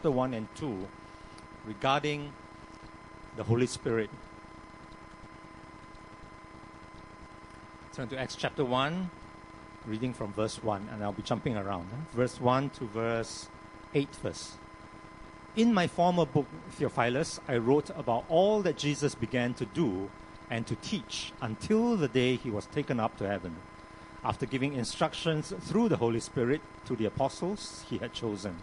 chapter 1 and 2 regarding the Holy Spirit. Turn to Acts chapter 1, reading from verse 1, and I'll be jumping around. Verse 1 to verse 8 verse. In my former book, Theophilus, I wrote about all that Jesus began to do and to teach until the day he was taken up to heaven, after giving instructions through the Holy Spirit to the apostles he had chosen.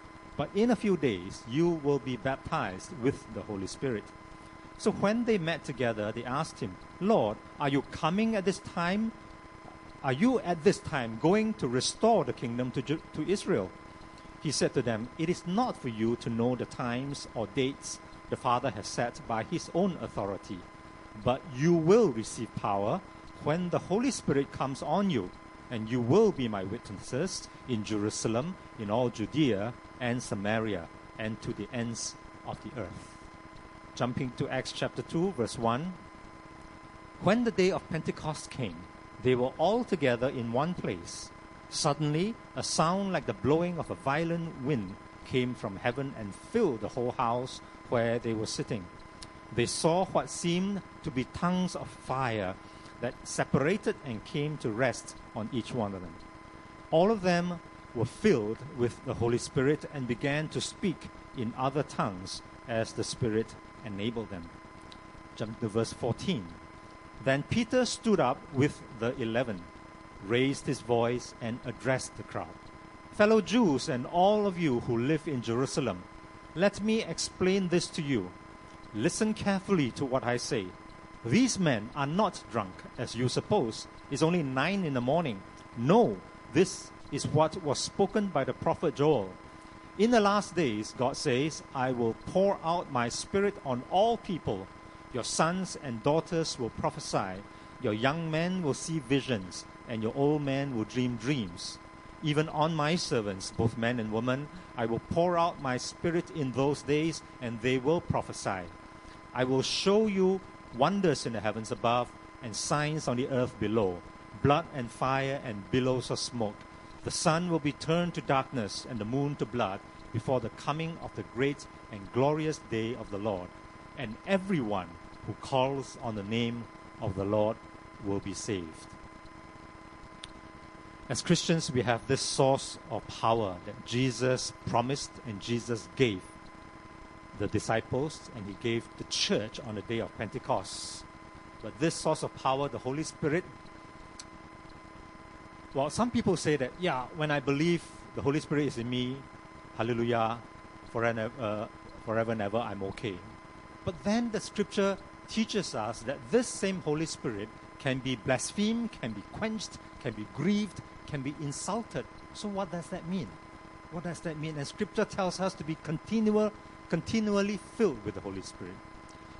but in a few days you will be baptized with the Holy Spirit. So when they met together, they asked him, Lord, are you coming at this time? Are you at this time going to restore the kingdom to, to Israel? He said to them, It is not for you to know the times or dates the Father has set by his own authority, but you will receive power when the Holy Spirit comes on you, and you will be my witnesses in Jerusalem, in all Judea and Samaria, and to the ends of the earth. Jumping to Acts chapter 2, verse 1. When the day of Pentecost came, they were all together in one place. Suddenly, a sound like the blowing of a violent wind came from heaven and filled the whole house where they were sitting. They saw what seemed to be tongues of fire that separated and came to rest on each one of them. All of them were filled with the Holy Spirit and began to speak in other tongues as the Spirit enabled them. Jump to verse 14. Then Peter stood up with the eleven raised his voice and addressed the crowd. Fellow Jews and all of you who live in Jerusalem, let me explain this to you. Listen carefully to what I say. These men are not drunk, as you suppose. It's only nine in the morning. No, this is what was spoken by the prophet Joel. In the last days, God says, I will pour out my spirit on all people. Your sons and daughters will prophesy. Your young men will see visions and your old men will dream dreams. Even on my servants, both men and women, I will pour out my spirit in those days, and they will prophesy. I will show you wonders in the heavens above and signs on the earth below blood and fire and billows of smoke. The sun will be turned to darkness and the moon to blood before the coming of the great and glorious day of the Lord. And everyone who calls on the name of the Lord will be saved. As Christians, we have this source of power that Jesus promised and Jesus gave the disciples and he gave the church on the day of Pentecost. But this source of power, the Holy Spirit, well, some people say that, yeah, when I believe the Holy Spirit is in me, hallelujah, forever, uh, forever and ever, I'm okay. But then the scripture teaches us that this same Holy Spirit can be blasphemed, can be quenched, can be grieved, can be insulted. So what does that mean? What does that mean? And scripture tells us to be continual, continually filled with the Holy Spirit.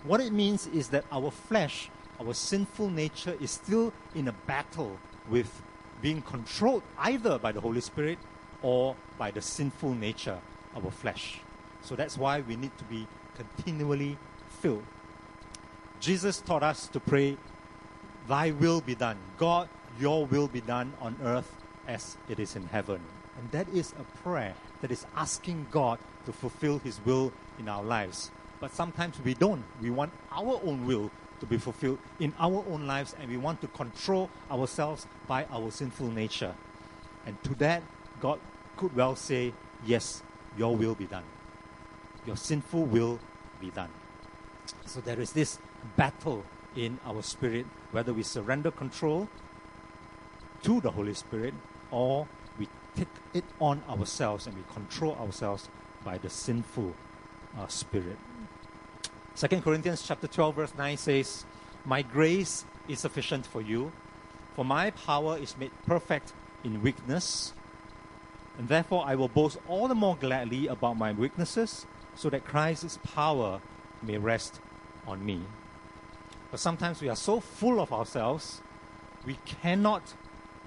What it means is that our flesh, our sinful nature is still in a battle with being controlled either by the Holy Spirit or by the sinful nature of our flesh. So that's why we need to be continually filled. Jesus taught us to pray, Thy will be done. God, your will be done on earth as it is in heaven. And that is a prayer that is asking God to fulfill His will in our lives. But sometimes we don't. We want our own will to be fulfilled in our own lives, and we want to control ourselves by our sinful nature. And to that, God could well say, Yes, your will be done. Your sinful will be done. So there is this battle in our spirit whether we surrender control to the Holy Spirit or we take it on ourselves and we control ourselves by the sinful uh, spirit. Second Corinthians chapter 12 verse 9 says, "My grace is sufficient for you, for my power is made perfect in weakness, and therefore I will boast all the more gladly about my weaknesses, so that Christ's power may rest on me. But sometimes we are so full of ourselves, we cannot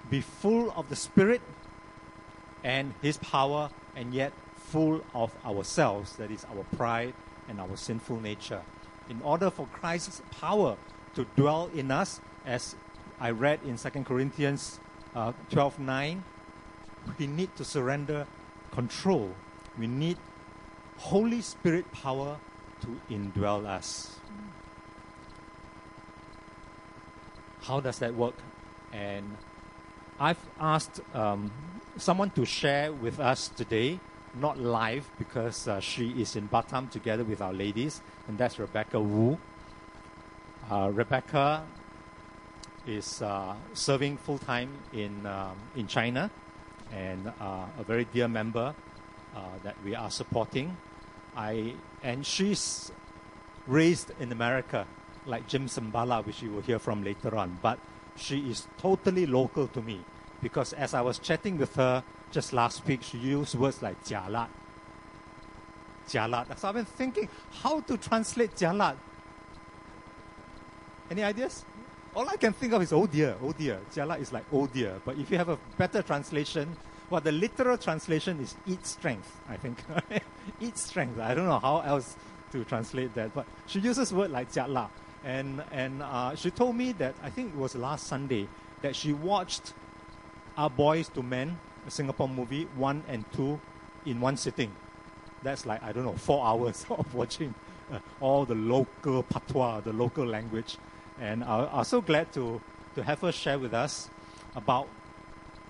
be full of the Spirit and His power, and yet full of ourselves, that is, our pride and our sinful nature. In order for Christ's power to dwell in us, as I read in 2 Corinthians uh, 12 9, we need to surrender control. We need Holy Spirit power to indwell us. How does that work? And I've asked um, someone to share with us today, not live because uh, she is in Batam together with our ladies, and that's Rebecca Wu. Uh, Rebecca is uh, serving full time in um, in China, and uh, a very dear member uh, that we are supporting. I and she's raised in America, like Jim Cymbala, which you will hear from later on. But she is totally local to me because as I was chatting with her just last week, she used words like jialat. Jialat. So I've been thinking how to translate jialat. Any ideas? All I can think of is oh dear, oh dear. Jialat is like oh dear. But if you have a better translation, well, the literal translation is eat strength, I think. eat strength. I don't know how else to translate that. But she uses word like jialat. And, and uh, she told me that, I think it was last Sunday, that she watched Our Boys to Men, Singapore movie, one and two, in one sitting. That's like, I don't know, four hours of watching uh, all the local patois, the local language. And I'm so glad to, to have her share with us about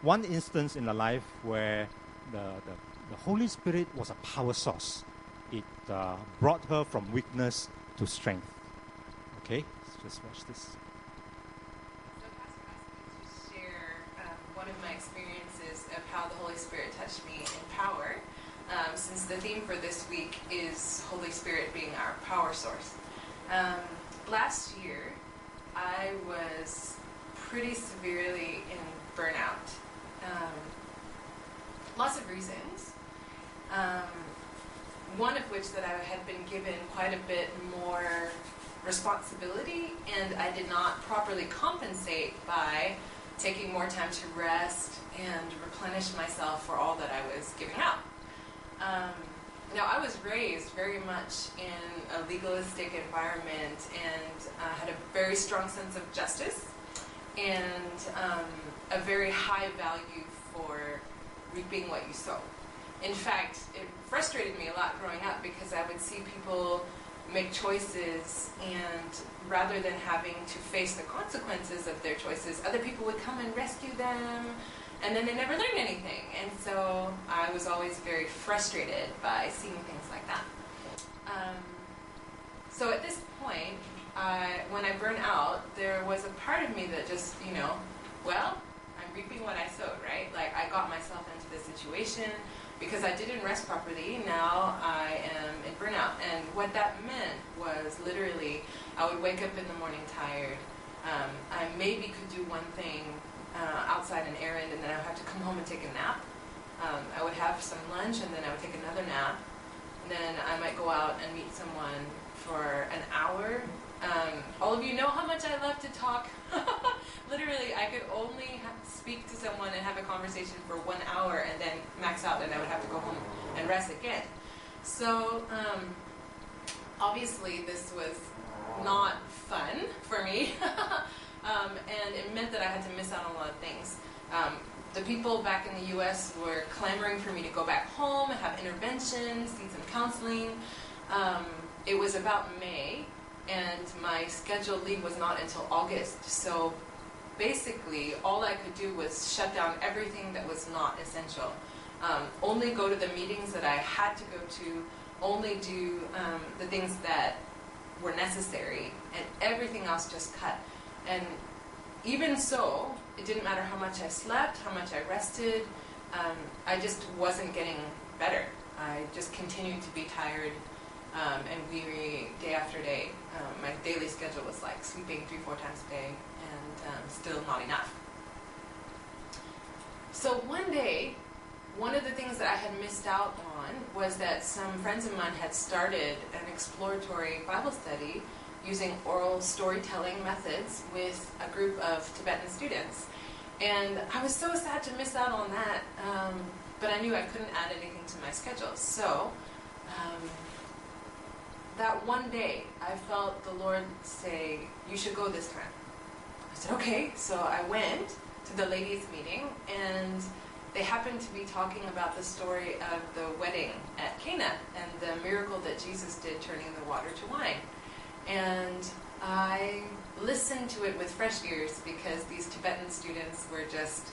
one instance in her life where the, the, the Holy Spirit was a power source. It uh, brought her from weakness to strength. Okay, let's just watch this. So, Pastor asked me to share um, one of my experiences of how the Holy Spirit touched me in power, um, since the theme for this week is Holy Spirit being our power source. Um, last year, I was pretty severely in burnout. Um, lots of reasons. Um, one of which that I had been given quite a bit more responsibility, and I did not properly compensate by taking more time to rest and replenish myself for all that I was giving out. Um, now, I was raised very much in a legalistic environment and uh, had a very strong sense of justice and um, a very high value for reaping what you sow. In fact, it frustrated me a lot growing up because I would see people make choices and rather than having to face the consequences of their choices, other people would come and rescue them and then they never learned anything. And so I was always very frustrated by seeing things like that. Um, so at this point, I, when I burn out, there was a part of me that just, you know, well, I'm reaping what I sowed, right? Like I got myself into this situation because I didn't rest properly. Now I am in burnout, and what that meant was literally I would wake up in the morning tired. Um, I maybe could do one thing uh, outside an errand, and then I would have to come home and take a nap. Um, I would have some lunch, and then I would take another nap. And then I might go out and meet someone for an hour. Um, all of you know how much I love to talk. Literally, I could only speak to someone and have a conversation for one hour and then max out, and I would have to go home and rest again. So, um, obviously, this was not fun for me. um, and it meant that I had to miss out on a lot of things. Um, the people back in the U.S. were clamoring for me to go back home and have interventions, see some counseling. Um, it was about May, and my scheduled leave was not until August. So basically, all I could do was shut down everything that was not essential. Um, only go to the meetings that I had to go to, only do um, the things that were necessary, and everything else just cut. And even so, it didn't matter how much I slept, how much I rested, um, I just wasn't getting better. I just continued to be tired um, and weary day after day. Um, my daily schedule was like sleeping three, four times a day, and um, still not enough. So one day, one of the things that I had missed out on was that some friends of mine had started an exploratory Bible study using oral storytelling methods with a group of Tibetan students. And I was so sad to miss out on that, um, but I knew I couldn't add anything to my schedule. So, um, that one day, I felt the Lord say, You should go this time. I said, Okay. So I went to the ladies' meeting, and they happened to be talking about the story of the wedding at Cana and the miracle that Jesus did turning the water to wine. And I listened to it with fresh ears because these Tibetan students were just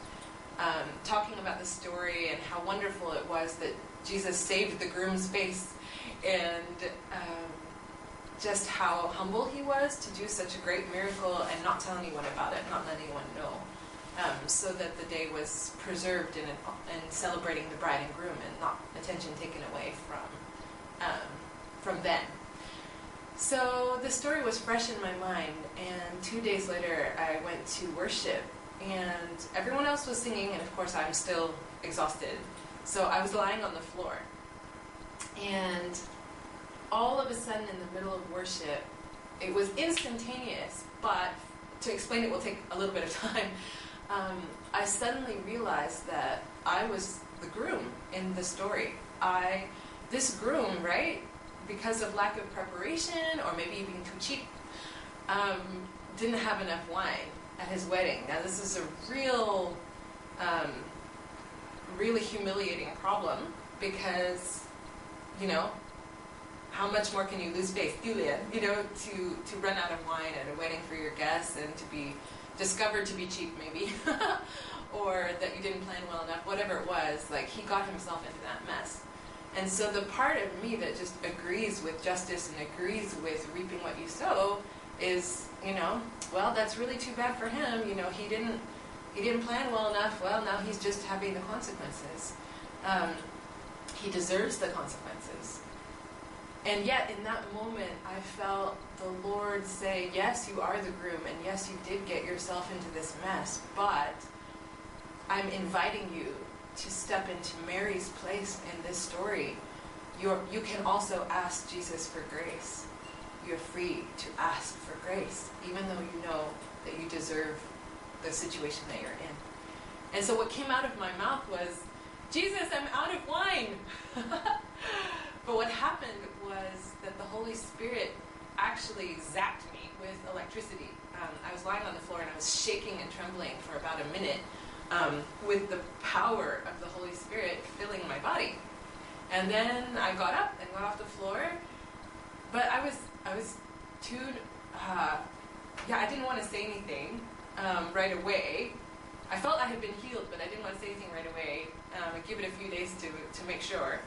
um, talking about the story and how wonderful it was that Jesus saved the groom's face and um, just how humble he was to do such a great miracle and not tell anyone about it, not let anyone know. Um, so that the day was preserved in, in celebrating the bride and groom and not attention taken away from, um, from them. So the story was fresh in my mind, and two days later I went to worship, and everyone else was singing, and of course I'm still exhausted. So I was lying on the floor, and all of a sudden in the middle of worship, it was instantaneous, but to explain it will take a little bit of time. Um, I suddenly realized that I was the groom in the story. I, this groom, right, because of lack of preparation or maybe being too cheap, um, didn't have enough wine at his wedding. Now this is a real, um, really humiliating problem because, you know, how much more can you lose faith, Julian, you know, to, to run out of wine at a wedding for your guests and to be discovered to be cheap maybe, or that you didn't plan well enough, whatever it was, like he got himself into that mess. And so the part of me that just agrees with justice and agrees with reaping what you sow is, you know, well, that's really too bad for him. You know, he didn't he didn't plan well enough. Well, now he's just having the consequences. Um, he deserves the consequences. And yet, in that moment, I felt the Lord say, Yes, you are the groom, and yes, you did get yourself into this mess, but I'm inviting you to step into Mary's place in this story. You're, you can also ask Jesus for grace. You're free to ask for grace, even though you know that you deserve the situation that you're in. And so, what came out of my mouth was, Jesus, I'm out of wine. but what happened was that the Holy Spirit actually zapped me with electricity. Um, I was lying on the floor and I was shaking and trembling for about a minute um, with the power of the Holy Spirit filling my body. And then I got up and got off the floor, but I was I was too uh, yeah I didn't want to say anything um, right away. I felt I had been healed, but I didn't want to say anything right away. Um, I'd give it a few days to to make sure.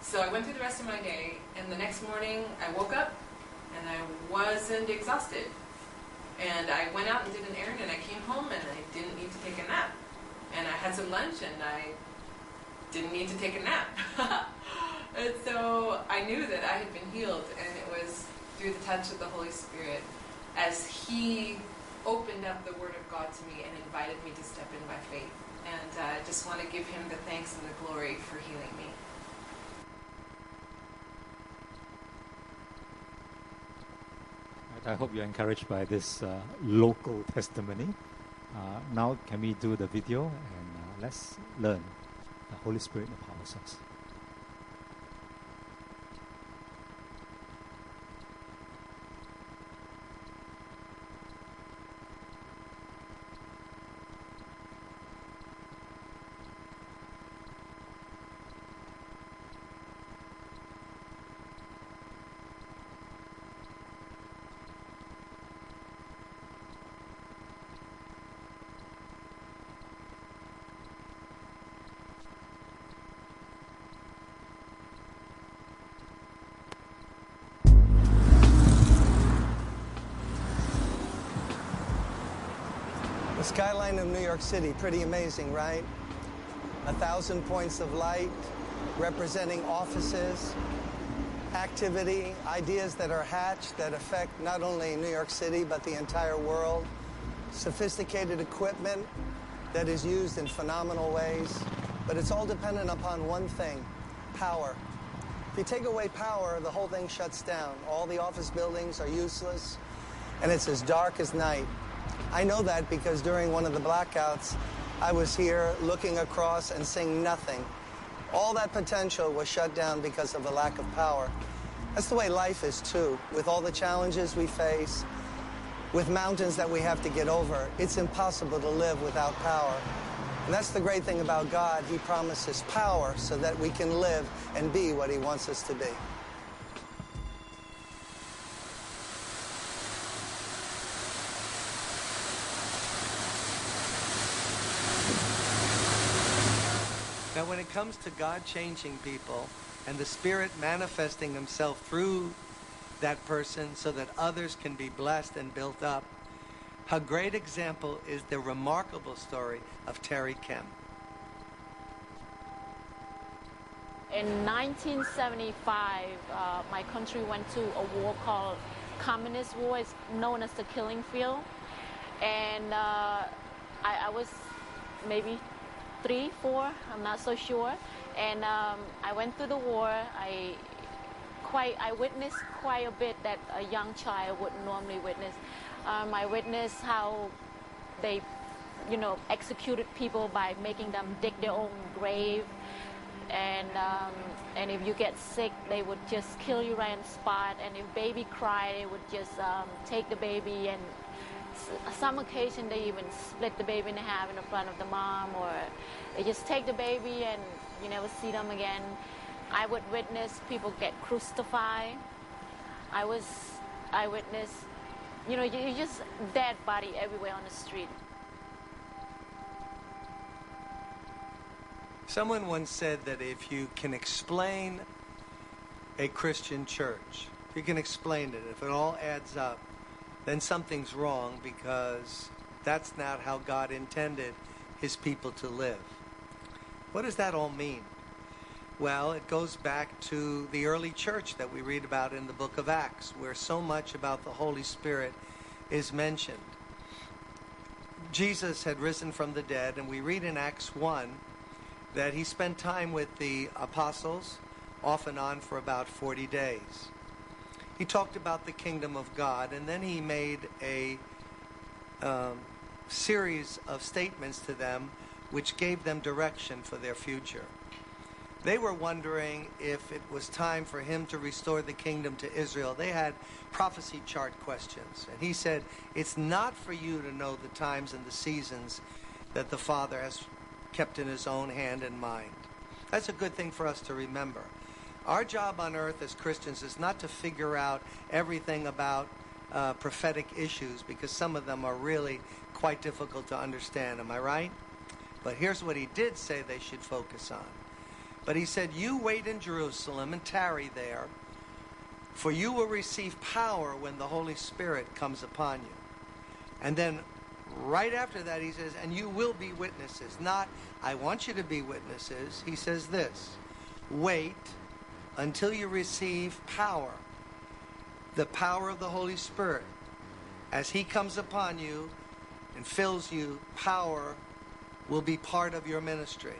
So I went through the rest of my day, and the next morning I woke up and I wasn't exhausted. And I went out and did an errand, and I came home, and I didn't need to take a nap. And I had some lunch, and I didn't need to take a nap. and so I knew that I had been healed, and it was through the touch of the Holy Spirit as He opened up the Word of God to me and invited me to step in by faith. And uh, I just want to give Him the thanks and the glory for healing me. I hope you're encouraged by this uh, local testimony. Uh, now, can we do the video and uh, let's learn the Holy Spirit of our source. Skyline of New York City, pretty amazing, right? A thousand points of light representing offices, activity, ideas that are hatched that affect not only New York City but the entire world, sophisticated equipment that is used in phenomenal ways, But it's all dependent upon one thing power. If you take away power, the whole thing shuts down. All the office buildings are useless, and it's as dark as night. I know that because during one of the blackouts, I was here looking across and seeing nothing. All that potential was shut down because of the lack of power. That's the way life is too. With all the challenges we face, with mountains that we have to get over, it's impossible to live without power. And that's the great thing about God. He promises power so that we can live and be what He wants us to be. When it comes to God changing people and the Spirit manifesting Himself through that person so that others can be blessed and built up, a great example is the remarkable story of Terry Kim. In 1975, uh, my country went to a war called Communist War. It's known as the Killing Field. And uh, I, I was maybe three, four, I'm not so sure. And um, I went through the war. I quite, I witnessed quite a bit that a young child would normally witness. Um, I witnessed how they, you know, executed people by making them dig their own grave. And um, and if you get sick, they would just kill you right on the spot. And if baby cried, they would just um, take the baby and some occasion they even split the baby in half in front of the mom or they just take the baby and you never see them again. I would witness people get crucified. I was i witnessed you know you, you just dead body everywhere on the street. Someone once said that if you can explain a christian church if you can explain it. If it all adds up then something's wrong because that's not how God intended his people to live. What does that all mean? Well, it goes back to the early church that we read about in the book of Acts, where so much about the Holy Spirit is mentioned. Jesus had risen from the dead, and we read in Acts 1 that he spent time with the apostles off and on for about 40 days he talked about the kingdom of God, and then he made a um, series of statements to them which gave them direction for their future. They were wondering if it was time for him to restore the kingdom to Israel. They had prophecy chart questions. And he said, It's not for you to know the times and the seasons that the Father has kept in his own hand and mind. That's a good thing for us to remember. Our job on earth as Christians is not to figure out everything about uh, prophetic issues because some of them are really quite difficult to understand. Am I right? But here's what he did say they should focus on. But he said, You wait in Jerusalem and tarry there, for you will receive power when the Holy Spirit comes upon you. And then right after that, he says, And you will be witnesses. Not, I want you to be witnesses. He says this Wait until you receive power, the power of the Holy Spirit. As He comes upon you and fills you, power will be part of your ministry.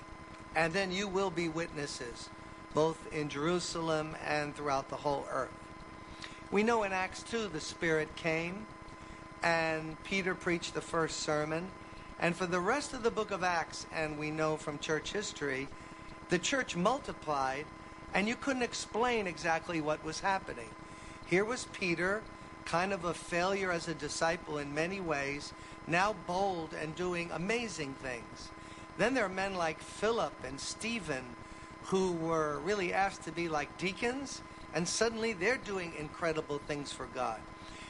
And then you will be witnesses, both in Jerusalem and throughout the whole earth. We know in Acts 2 the Spirit came and Peter preached the first sermon. And for the rest of the book of Acts, and we know from church history, the church multiplied and you couldn't explain exactly what was happening. Here was Peter, kind of a failure as a disciple in many ways, now bold and doing amazing things. Then there are men like Philip and Stephen who were really asked to be like deacons, and suddenly they're doing incredible things for God.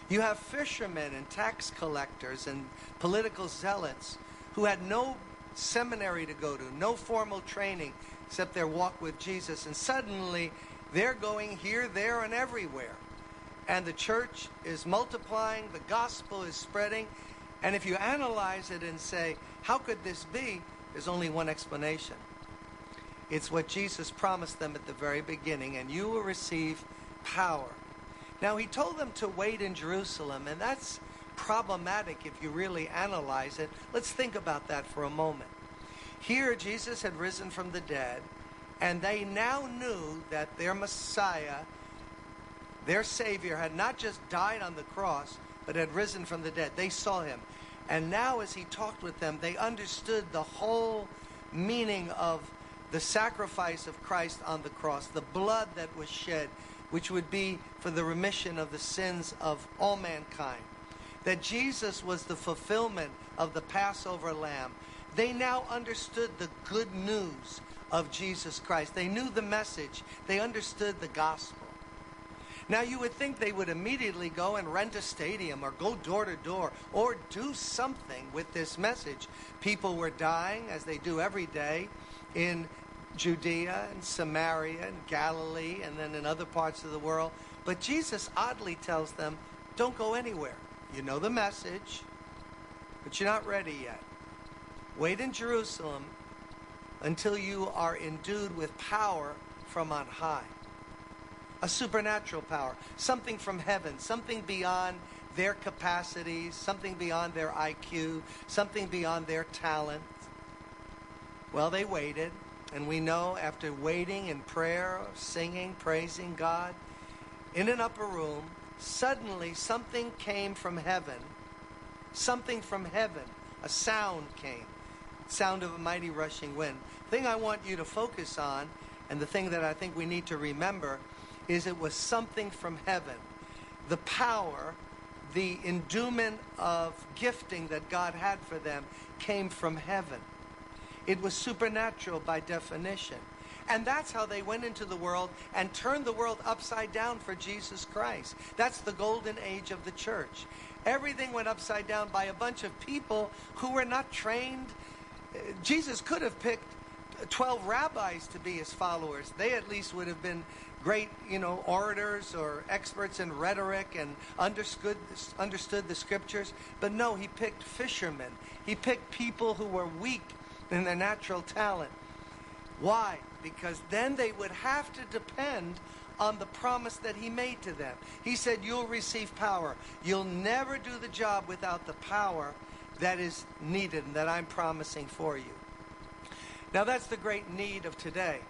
You have fishermen and tax collectors and political zealots who had no seminary to go to, no formal training, except their walk with Jesus. And suddenly they're going here, there, and everywhere. And the church is multiplying, the gospel is spreading. And if you analyze it and say, how could this be? There's only one explanation. It's what Jesus promised them at the very beginning, and you will receive power. Now, he told them to wait in Jerusalem, and that's problematic if you really analyze it. Let's think about that for a moment. Here, Jesus had risen from the dead, and they now knew that their Messiah, their Savior, had not just died on the cross, but had risen from the dead. They saw him. And now, as he talked with them, they understood the whole meaning of the sacrifice of Christ on the cross, the blood that was shed, which would be for the remission of the sins of all mankind. That Jesus was the fulfillment of the Passover lamb. They now understood the good news of Jesus Christ. They knew the message, they understood the gospel. Now, you would think they would immediately go and rent a stadium or go door to door or do something with this message. People were dying, as they do every day, in Judea and Samaria and Galilee and then in other parts of the world. But Jesus oddly tells them, don't go anywhere. You know the message, but you're not ready yet. Wait in Jerusalem until you are endued with power from on high a supernatural power, something from heaven, something beyond their capacities, something beyond their IQ, something beyond their talent. Well, they waited, and we know after waiting in prayer, singing, praising God, in an upper room, suddenly something came from heaven. Something from heaven. A sound came. Sound of a mighty rushing wind. The thing I want you to focus on, and the thing that I think we need to remember, is it was something from heaven. The power, the endowment of gifting that God had for them came from heaven. It was supernatural by definition. And that's how they went into the world and turned the world upside down for Jesus Christ. That's the golden age of the church. Everything went upside down by a bunch of people who were not trained. Jesus could have picked 12 rabbis to be his followers. They at least would have been great, you know, orators or experts in rhetoric and understood understood the scriptures. But no, he picked fishermen. He picked people who were weak in their natural talent. Why? Because then they would have to depend on the promise that he made to them. He said, You'll receive power. You'll never do the job without the power that is needed and that I'm promising for you. Now, that's the great need of today.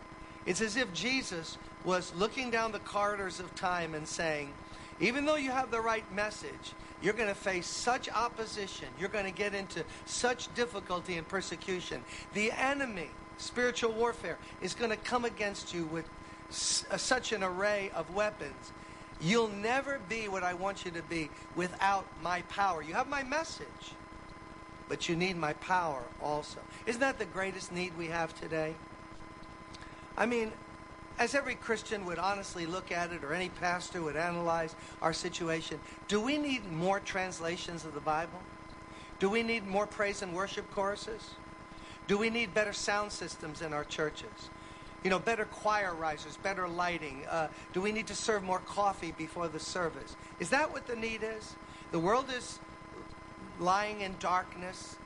It's as if Jesus was looking down the corridors of time and saying, even though you have the right message, you're going to face such opposition. You're going to get into such difficulty and persecution. The enemy, spiritual warfare, is going to come against you with uh, such an array of weapons. You'll never be what I want you to be without my power. You have my message, but you need my power also. Isn't that the greatest need we have today? I mean, as every Christian would honestly look at it, or any pastor would analyze our situation, do we need more translations of the Bible? Do we need more praise and worship choruses? Do we need better sound systems in our churches? You know, better choir risers, better lighting? Uh, do we need to serve more coffee before the service? Is that what the need is? The world is lying in darkness.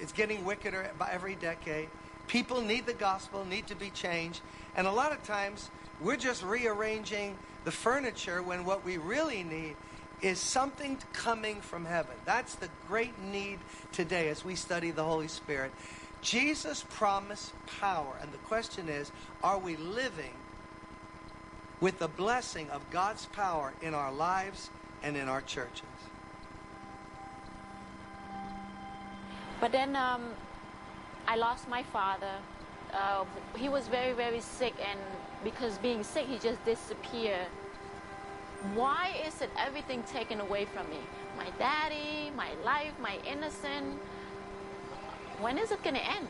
It's getting wickeder by every decade. People need the gospel, need to be changed. And a lot of times, we're just rearranging the furniture when what we really need is something coming from heaven. That's the great need today as we study the Holy Spirit. Jesus promised power. And the question is are we living with the blessing of God's power in our lives and in our churches? But then um, I lost my father uh, he was very, very sick, and because being sick, he just disappeared. Why is it everything taken away from me? My daddy, my life, my innocence. When is it going to end?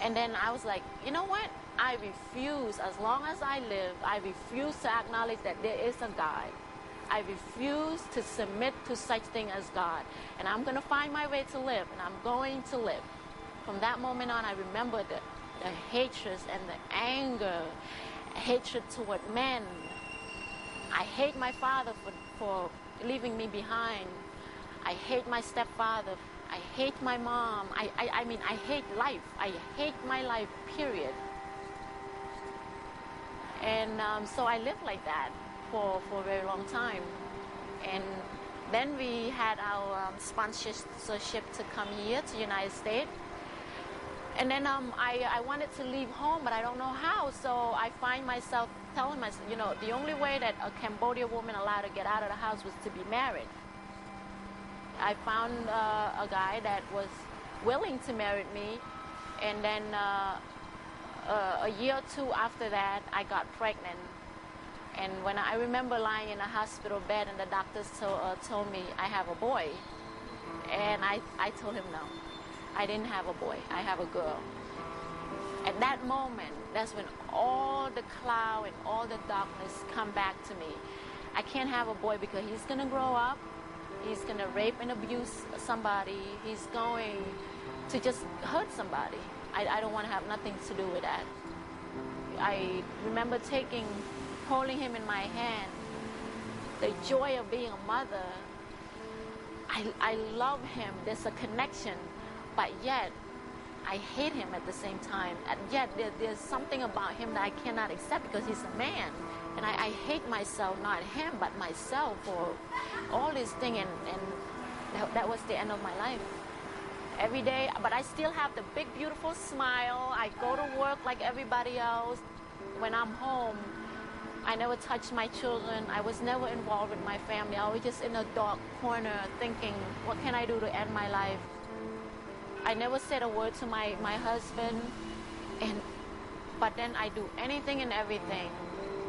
And then I was like, you know what? I refuse, as long as I live, I refuse to acknowledge that there is a God. I refuse to submit to such thing as God. And I'm going to find my way to live, and I'm going to live. From that moment on, I remember that the hatred and the anger, hatred toward men. I hate my father for, for leaving me behind. I hate my stepfather. I hate my mom. I, I, I mean, I hate life. I hate my life, period. And um, so I live like that for, for a very long time. And then we had our um, sponsorship to come here to United States And then um, I, I wanted to leave home, but I don't know how. So I find myself telling myself, you know, the only way that a Cambodian woman allowed to get out of the house was to be married. I found uh, a guy that was willing to marry me, and then uh, uh, a year or two after that, I got pregnant. And when I remember lying in a hospital bed, and the doctors told, uh, told me I have a boy, and I, I told him no, I didn't have a boy, I have a girl. At that moment, that's when all the cloud and all the darkness come back to me. I can't have a boy because he's gonna grow up, he's gonna rape and abuse somebody, he's going to just hurt somebody. I, I don't want to have nothing to do with that. I remember taking, holding him in my hand, the joy of being a mother. I, I love him. There's a connection, but yet I hate him at the same time. And yet there, there's something about him that I cannot accept because he's a man. And I, I hate myself, not him, but myself for all this thing. And, and that, that was the end of my life every day, but I still have the big, beautiful smile. I go to work like everybody else. When I'm home, I never touched my children. I was never involved with my family. I was just in a dark corner thinking, what can I do to end my life? I never said a word to my, my husband, and but then I do anything and everything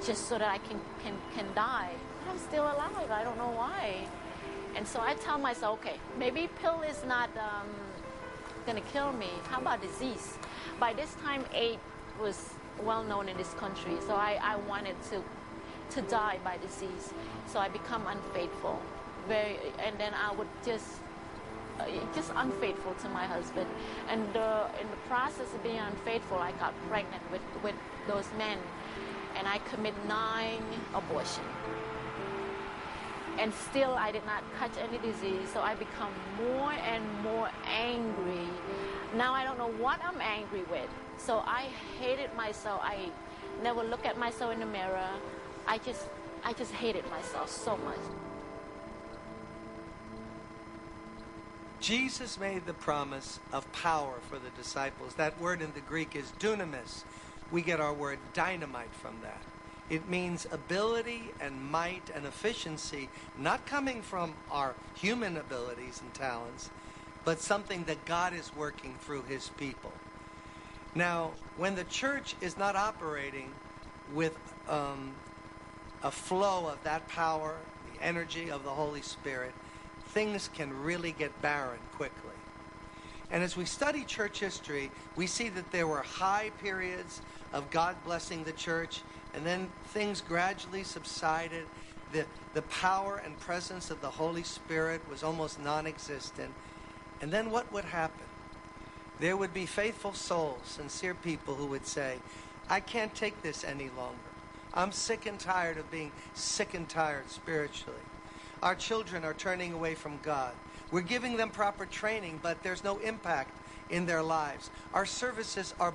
just so that I can, can, can die. I'm still alive. I don't know why. And so I tell myself, okay, maybe pill is not um, to kill me. How about disease? By this time, AIDS was well known in this country, so I, I wanted to to die by disease. So I become unfaithful, very, and then I would just uh, just unfaithful to my husband. And uh, in the process of being unfaithful, I got pregnant with with those men, and I commit nine abortions and still I did not catch any disease. So I become more and more angry. Now I don't know what I'm angry with. So I hated myself. I never look at myself in the mirror. I just I just hated myself so much. Jesus made the promise of power for the disciples. That word in the Greek is dunamis. We get our word dynamite from that. It means ability and might and efficiency, not coming from our human abilities and talents, but something that God is working through his people. Now, when the church is not operating with um, a flow of that power, the energy of the Holy Spirit, things can really get barren quickly. And as we study church history, we see that there were high periods of God blessing the church and then things gradually subsided. The, the power and presence of the Holy Spirit was almost non existent. And then what would happen? There would be faithful souls, sincere people who would say, I can't take this any longer. I'm sick and tired of being sick and tired spiritually. Our children are turning away from God. We're giving them proper training, but there's no impact in their lives. Our services are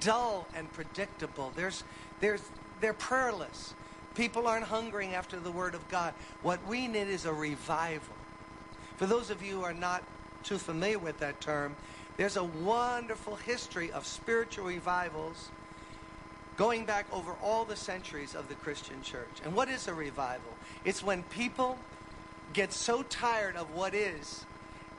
dull and predictable. There's, there's, they're prayerless. People aren't hungering after the Word of God. What we need is a revival. For those of you who are not too familiar with that term, there's a wonderful history of spiritual revivals going back over all the centuries of the Christian church. And what is a revival? It's when people get so tired of what is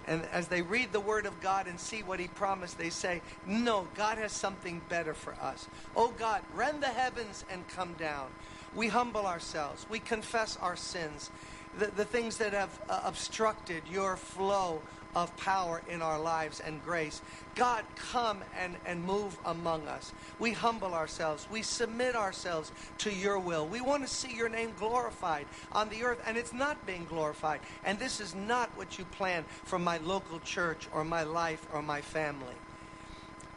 and as they read the Word of God and see what He promised, they say, No, God has something better for us. Oh God, rend the heavens and come down. We humble ourselves, we confess our sins, the, the things that have uh, obstructed your flow of power in our lives and grace. God, come and, and move among us. We humble ourselves. We submit ourselves to your will. We want to see your name glorified on the earth, and it's not being glorified. And this is not what you plan for my local church or my life or my family.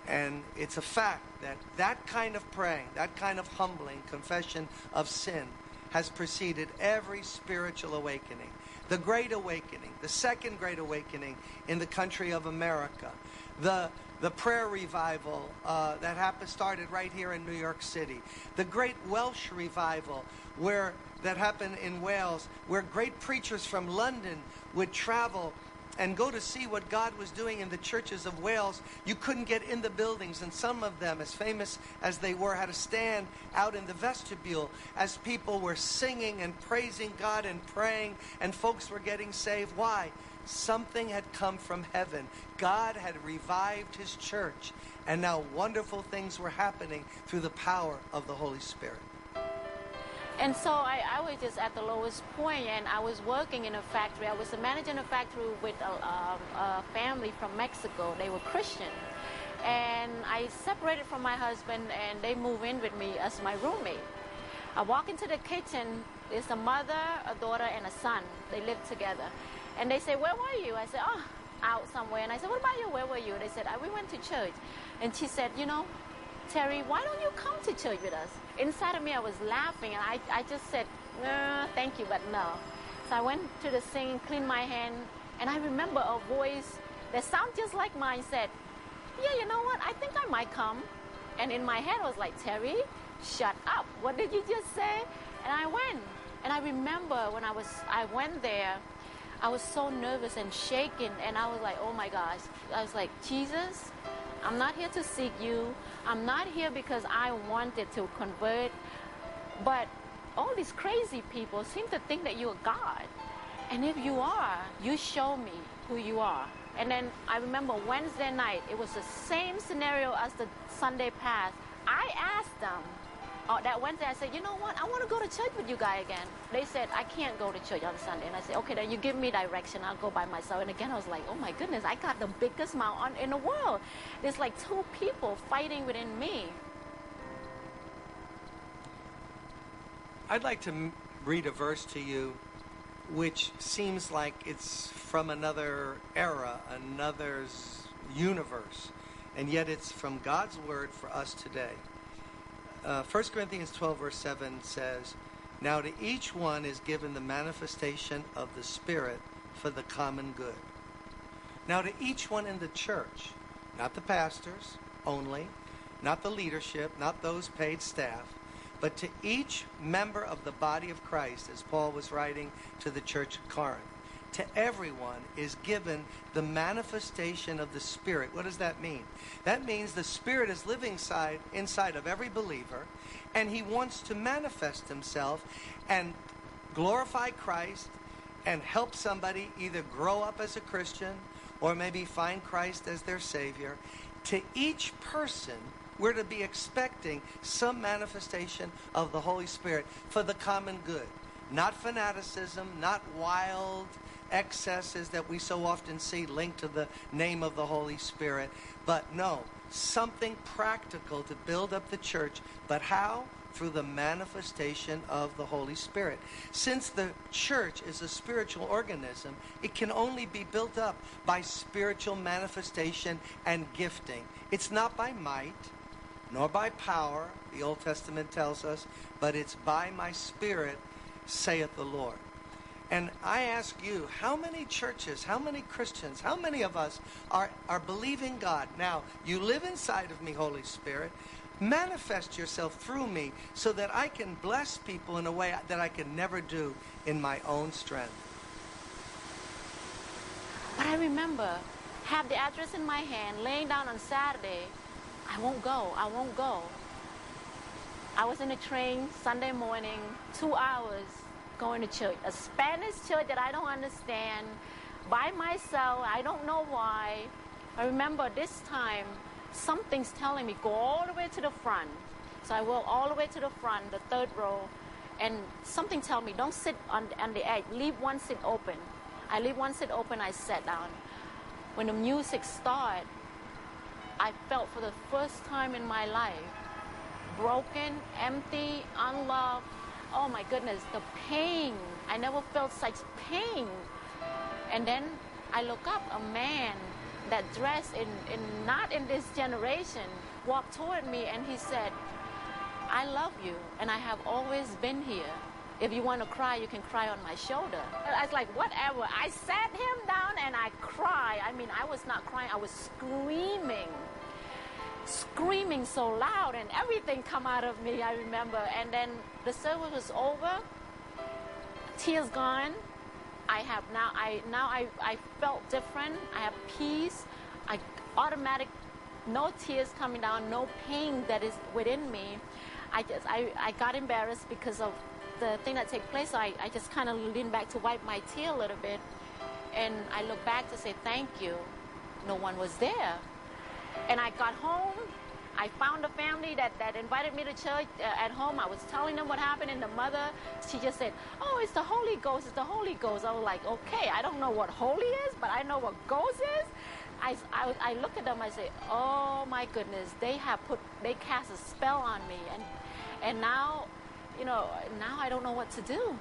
And it's a fact that that kind of praying, that kind of humbling confession of sin has preceded every spiritual awakening the Great Awakening, the Second Great Awakening in the country of America, the the prayer revival uh, that happened started right here in New York City, the Great Welsh Revival where that happened in Wales, where great preachers from London would travel and go to see what God was doing in the churches of Wales, you couldn't get in the buildings. And some of them, as famous as they were, had to stand out in the vestibule as people were singing and praising God and praying, and folks were getting saved. Why? Something had come from heaven. God had revived his church, and now wonderful things were happening through the power of the Holy Spirit. And so I, I was just at the lowest point, and I was working in a factory. I was managing a factory with a, a, a family from Mexico. They were Christian. And I separated from my husband, and they moved in with me as my roommate. I walk into the kitchen. There's a mother, a daughter, and a son. They live together. And they say, Where were you? I said, Oh, out somewhere. And I said, What about you? Where were you? They said, ah, We went to church. And she said, You know, Terry, why don't you come to church with us? Inside of me, I was laughing, and I, I just said, no, thank you, but no. So I went to the sink, cleaned my hand, and I remember a voice that sounded just like mine said, yeah, you know what? I think I might come. And in my head, I was like, Terry, shut up. What did you just say? And I went. And I remember when I was, I went there, I was so nervous and shaken, and I was like, oh my gosh. I was like, Jesus, I'm not here to seek you. I'm not here because I wanted to convert. But all these crazy people seem to think that you're God. And if you are, you show me who you are. And then I remember Wednesday night, it was the same scenario as the Sunday past. I asked them, uh, that Wednesday, I said, you know what? I want to go to church with you guys again. They said, I can't go to church on Sunday. And I said, okay, then you give me direction. I'll go by myself. And again, I was like, oh my goodness, I got the biggest mouth on, in the world. There's like two people fighting within me. I'd like to read a verse to you which seems like it's from another era, another universe, and yet it's from God's word for us today. Uh, 1 Corinthians 12, verse 7 says, Now to each one is given the manifestation of the Spirit for the common good. Now to each one in the church, not the pastors only, not the leadership, not those paid staff, but to each member of the body of Christ, as Paul was writing to the church at Corinth, to everyone is given the manifestation of the Spirit. What does that mean? That means the Spirit is living inside, inside of every believer, and he wants to manifest himself and glorify Christ and help somebody either grow up as a Christian or maybe find Christ as their Savior. To each person, we're to be expecting some manifestation of the Holy Spirit for the common good. Not fanaticism, not wild excesses that we so often see linked to the name of the Holy Spirit. But no, something practical to build up the church. But how? Through the manifestation of the Holy Spirit. Since the church is a spiritual organism, it can only be built up by spiritual manifestation and gifting. It's not by might, nor by power, the Old Testament tells us, but it's by my Spirit, saith the Lord. And I ask you, how many churches, how many Christians, how many of us are, are believing God? Now, you live inside of me, Holy Spirit. Manifest yourself through me so that I can bless people in a way that I can never do in my own strength. But I remember, have the address in my hand, laying down on Saturday. I won't go. I won't go. I was in a train Sunday morning, two hours going to church, a Spanish church that I don't understand, by myself. I don't know why. I remember this time, something's telling me, go all the way to the front. So I walk all the way to the front, the third row, and something tell me, don't sit on, on the edge, leave one seat open. I leave one seat open, I sat down. When the music started, I felt for the first time in my life broken, empty, unloved, oh my goodness, the pain. I never felt such pain. And then I look up, a man that dressed in, in not in this generation walked toward me and he said, I love you and I have always been here. If you want to cry, you can cry on my shoulder. I was like, whatever. I sat him down and I cried. I mean, I was not crying, I was screaming screaming so loud and everything come out of me, I remember. And then the service was over, tears gone. I have now I now I, I felt different. I have peace. I automatic no tears coming down, no pain that is within me. I just I, I got embarrassed because of the thing that took place. So I, I just kind of leaned back to wipe my tear a little bit. And I look back to say thank you. No one was there. And I got home. I found a family that, that invited me to church uh, at home. I was telling them what happened, and the mother, she just said, Oh, it's the Holy Ghost, it's the Holy Ghost. I was like, Okay, I don't know what holy is, but I know what ghost is. I, I, I look at them, I say, Oh my goodness, they have put, they cast a spell on me. And, and now, you know, now I don't know what to do.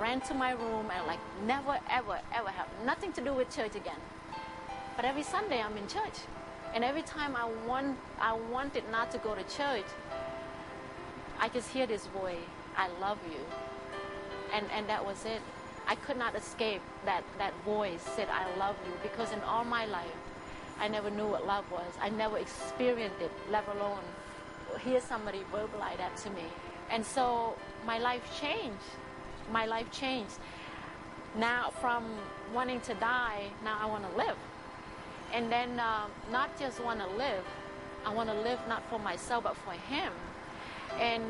Ran to my room and like never, ever, ever have nothing to do with church again. But every Sunday I'm in church. And every time I want I wanted not to go to church, I just hear this voice, I love you. And and that was it. I could not escape that, that voice said I love you because in all my life I never knew what love was. I never experienced it, let alone hear somebody verbalize that to me. And so my life changed. My life changed. Now from wanting to die, now I want to live and then uh, not just want to live i want to live not for myself but for him. And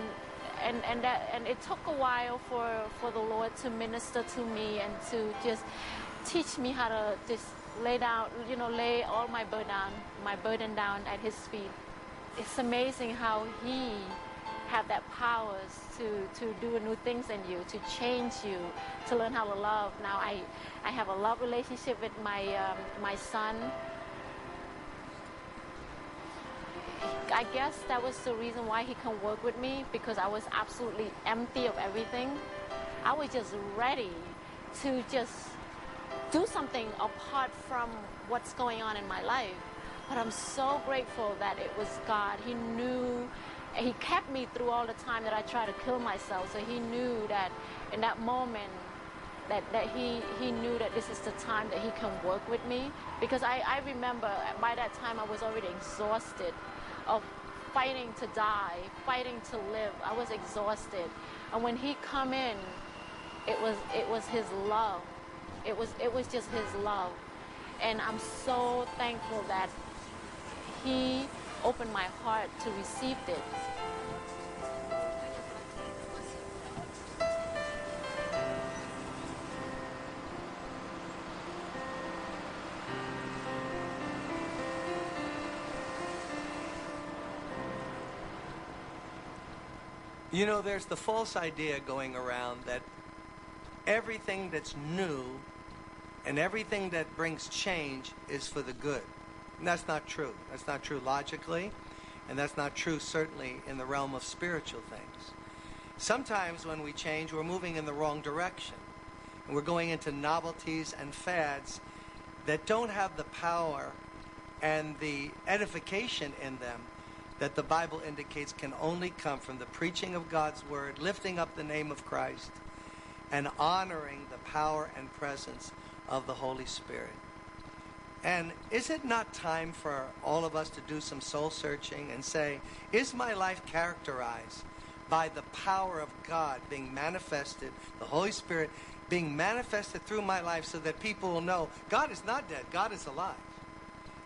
and and that and it took a while for for the lord to minister to me and to just teach me how to just lay down you know lay all my burden down my burden down at his feet. It's amazing how he have that powers to to do new things in you to change you to learn how to love. Now i i have a love relationship with my um, my son I guess that was the reason why he can work with me because I was absolutely empty of everything. I was just ready to just do something apart from what's going on in my life. But I'm so grateful that it was God. He knew, He kept me through all the time that I tried to kill myself. So He knew that in that moment, that, that he, he knew that this is the time that he can work with me because I, I remember by that time I was already exhausted of fighting to die, fighting to live. I was exhausted. And when he come in, it was it was his love. It was it was just his love. And I'm so thankful that he opened my heart to receive it. You know, there's the false idea going around that everything that's new and everything that brings change is for the good. And that's not true. That's not true logically, and that's not true certainly in the realm of spiritual things. Sometimes when we change, we're moving in the wrong direction. And we're going into novelties and fads that don't have the power and the edification in them that the Bible indicates can only come from the preaching of God's word, lifting up the name of Christ, and honoring the power and presence of the Holy Spirit. And is it not time for all of us to do some soul searching and say, is my life characterized by the power of God being manifested, the Holy Spirit being manifested through my life so that people will know God is not dead, God is alive?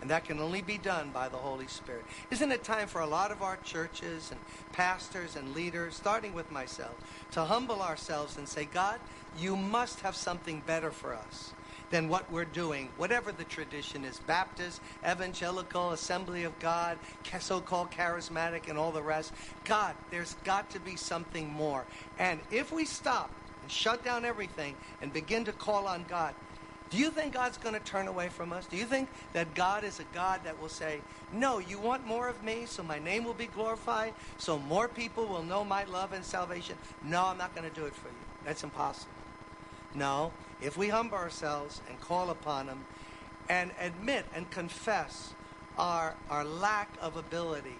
And that can only be done by the Holy Spirit. Isn't it time for a lot of our churches and pastors and leaders, starting with myself, to humble ourselves and say, God, you must have something better for us than what we're doing, whatever the tradition is Baptist, evangelical, assembly of God, so called charismatic, and all the rest. God, there's got to be something more. And if we stop and shut down everything and begin to call on God, do you think God's going to turn away from us? Do you think that God is a God that will say, No, you want more of me so my name will be glorified, so more people will know my love and salvation? No, I'm not going to do it for you. That's impossible. No, if we humble ourselves and call upon Him and admit and confess our, our lack of ability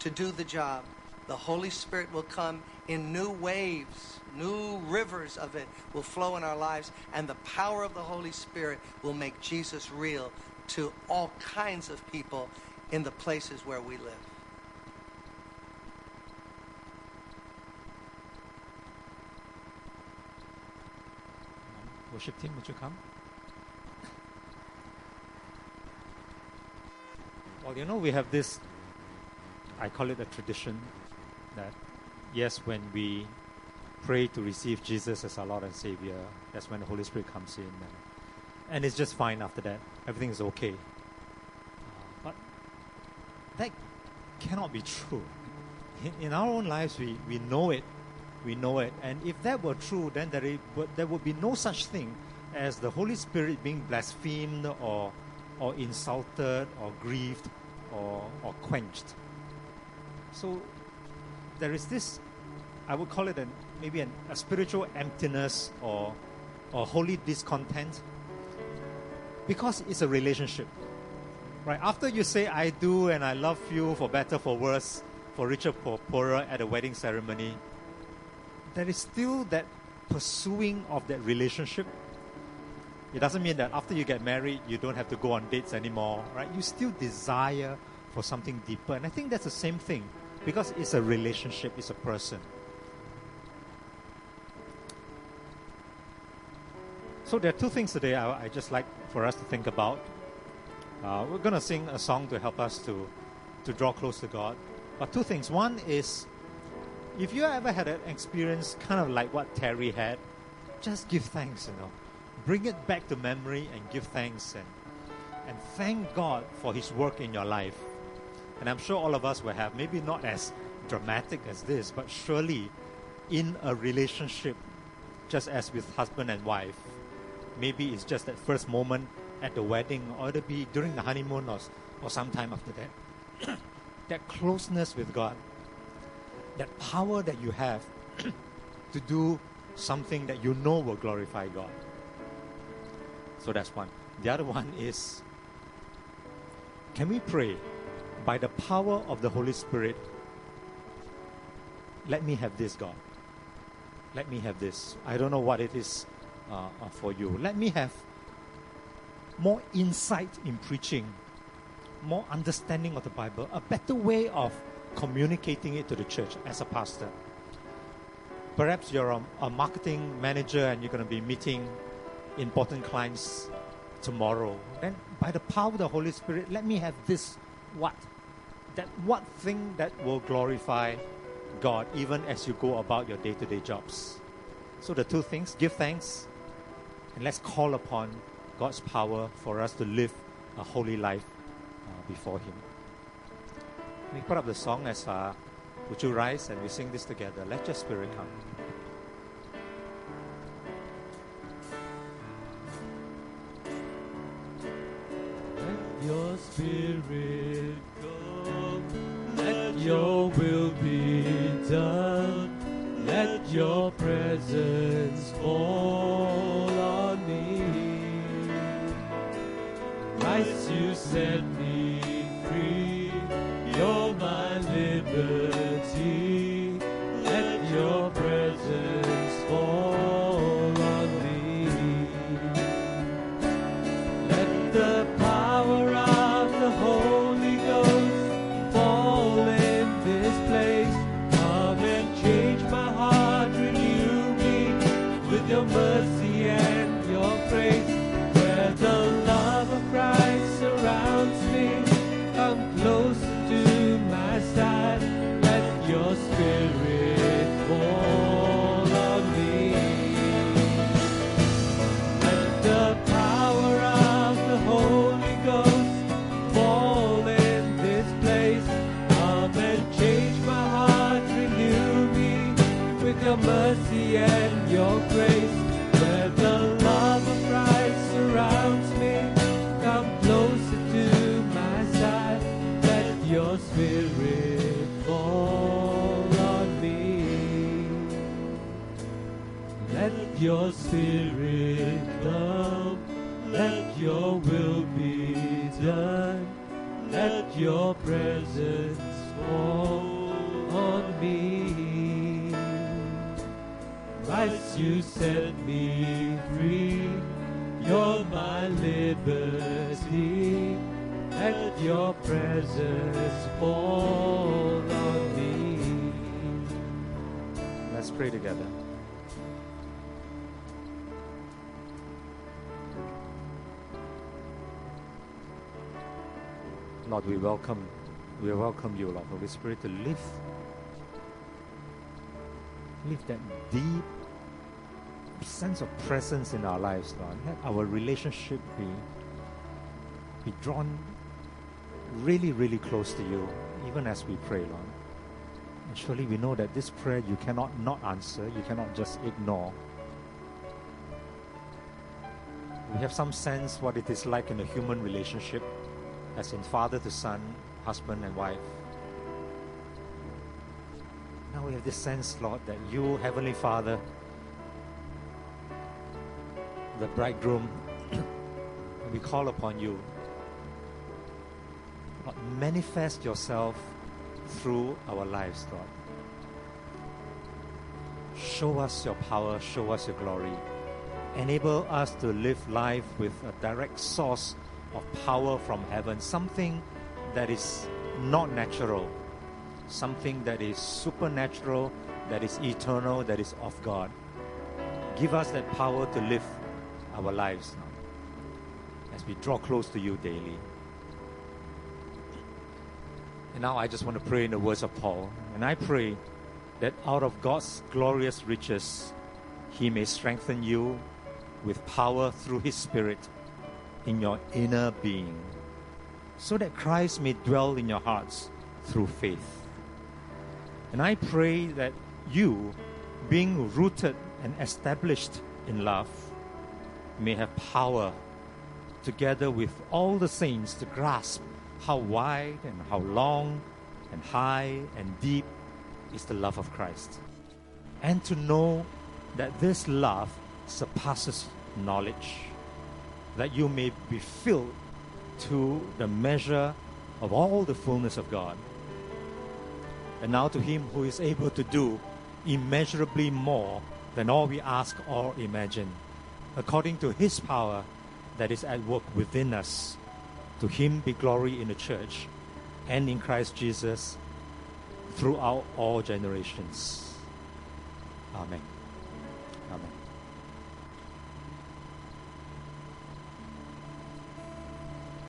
to do the job, the Holy Spirit will come in new waves, new rivers of it will flow in our lives, and the power of the Holy Spirit will make Jesus real to all kinds of people in the places where we live. Worship team, would you come? Well, you know, we have this, I call it a tradition, that yes, when we pray to receive Jesus as our Lord and Savior, that's when the Holy Spirit comes in. And, it's just fine after that. Everything is okay. Uh, but that cannot be true. In, in, our own lives, we, we know it. We know it. And if that were true, then there, is, there would be no such thing as the Holy Spirit being blasphemed or, or insulted or grieved or, or quenched. So there is this, I would call it an, maybe an, a spiritual emptiness or, or holy discontent because it's a relationship. Right? After you say, I do and I love you for better, for worse, for richer, for poorer at a wedding ceremony, there is still that pursuing of that relationship. It doesn't mean that after you get married, you don't have to go on dates anymore, right? You still desire for something deeper. And I think that's the same thing because it's a relationship, it's a person. So there are two things today I, I just like for us to think about. Uh, we're going to sing a song to help us to, to draw close to God. But two things. One is if you ever had an experience kind of like what Terry had, just give thanks, you know. Bring it back to memory and give thanks and, and thank God for His work in your life. And I'm sure all of us will have, maybe not as dramatic as this, but surely in a relationship, just as with husband and wife, maybe it's just that first moment at the wedding, or it'll be during the honeymoon or, or sometime after that. that closeness with God, that power that you have to do something that you know will glorify God. So that's one. The other one is can we pray by the power of the Holy Spirit? Let me have this, God. Let me have this. I don't know what it is uh, uh, for you. Let me have more insight in preaching, more understanding of the Bible, a better way of communicating it to the church as a pastor. Perhaps you're a, a marketing manager and you're going to be meeting important clients tomorrow. Then, by the power of the Holy Spirit, let me have this what? That what thing that will glorify God even as you go about your day to day jobs. So, the two things give thanks and let's call upon God's power for us to live a holy life uh, before Him. We put up the song as uh, Would you rise and we sing this together? Let your spirit come. Let your spirit come. Let your will be done. Let your presence fall. Christ, presence fall on me. You set me free. My liberty. Your presence fall on me. Let's pray together. Lord, we welcome we welcome you, Lord, Holy Spirit, to live, live that deep sense of presence in our lives, Lord. Let our relationship be, be drawn really, really close to you, even as we pray, Lord. And surely we know that this prayer you cannot not answer, you cannot just ignore. We have some sense what it is like in a human relationship, as in father to son, husband and wife. Now we have this sense, Lord, that you, Heavenly Father, the bridegroom, we call upon you. Lord, manifest yourself through our lives, Lord. Show us your power, show us your glory. Enable us to live life with a direct source of power from heaven, something that is not natural, something that is supernatural, that is eternal, that is of God. Give us that power to live our lives now as we draw close to you daily. And now I just want to pray in the words of Paul. And I pray that out of God's glorious riches, He may strengthen you with power through His Spirit in your inner being, so that Christ may dwell in your hearts through faith. And I pray that you, being rooted and established in love, may have power together with all the saints to grasp how wide and how long and high and deep is the love of Christ. And to know that this love surpasses knowledge, that you may be filled to the measure of all the fullness of God. And now to Him who is able to do immeasurably more than all we ask or imagine, according to His power that is at work within us. To Him be glory in the church and in Christ Jesus throughout all generations. Amen.